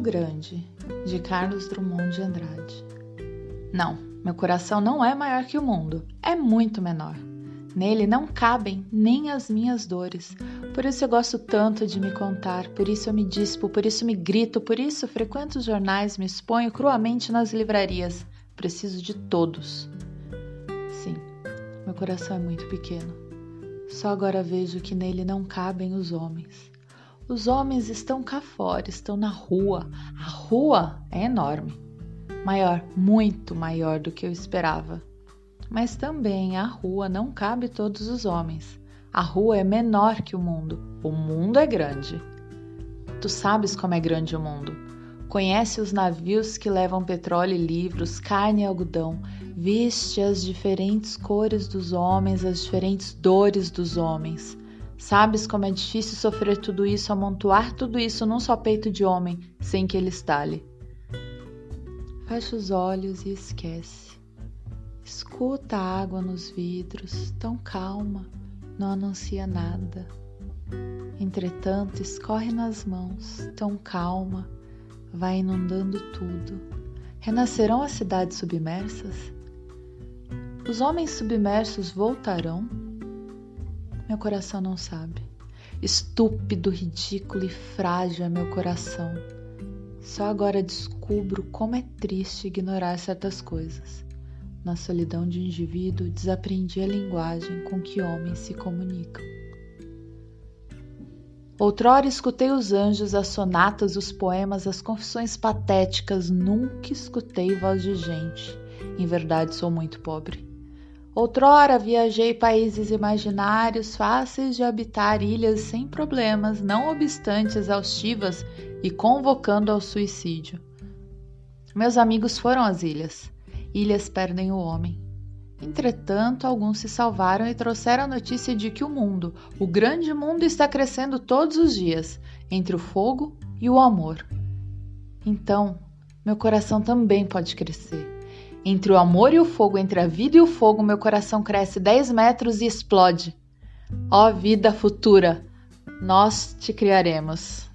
grande, de Carlos Drummond de Andrade. Não, meu coração não é maior que o mundo, é muito menor. Nele não cabem nem as minhas dores. Por isso eu gosto tanto de me contar, por isso eu me dispo, por isso me grito, por isso frequento os jornais, me exponho cruamente nas livrarias. Preciso de todos. Sim, meu coração é muito pequeno. Só agora vejo que nele não cabem os homens. Os homens estão cá fora, estão na rua. A rua é enorme. Maior, muito maior do que eu esperava. Mas também a rua não cabe todos os homens. A rua é menor que o mundo. O mundo é grande. Tu sabes como é grande o mundo. Conhece os navios que levam petróleo e livros, carne e algodão. Viste as diferentes cores dos homens, as diferentes dores dos homens. Sabes como é difícil sofrer tudo isso, amontoar tudo isso num só peito de homem, sem que ele estale. Fecha os olhos e esquece. Escuta a água nos vidros, tão calma, não anuncia nada. Entretanto, escorre nas mãos, tão calma, vai inundando tudo. Renascerão as cidades submersas? Os homens submersos voltarão? Meu coração não sabe. Estúpido, ridículo e frágil é meu coração. Só agora descubro como é triste ignorar certas coisas. Na solidão de um indivíduo, desaprendi a linguagem com que homens se comunicam. Outrora escutei os anjos, as sonatas, os poemas, as confissões patéticas, nunca escutei voz de gente. Em verdade, sou muito pobre. Outrora viajei países imaginários, fáceis de habitar ilhas sem problemas, não obstante exaustivas e convocando ao suicídio. Meus amigos foram às ilhas ilhas perdem o homem. Entretanto, alguns se salvaram e trouxeram a notícia de que o mundo, o grande mundo, está crescendo todos os dias entre o fogo e o amor. Então, meu coração também pode crescer. Entre o amor e o fogo, entre a vida e o fogo, meu coração cresce 10 metros e explode. Ó vida futura, nós te criaremos.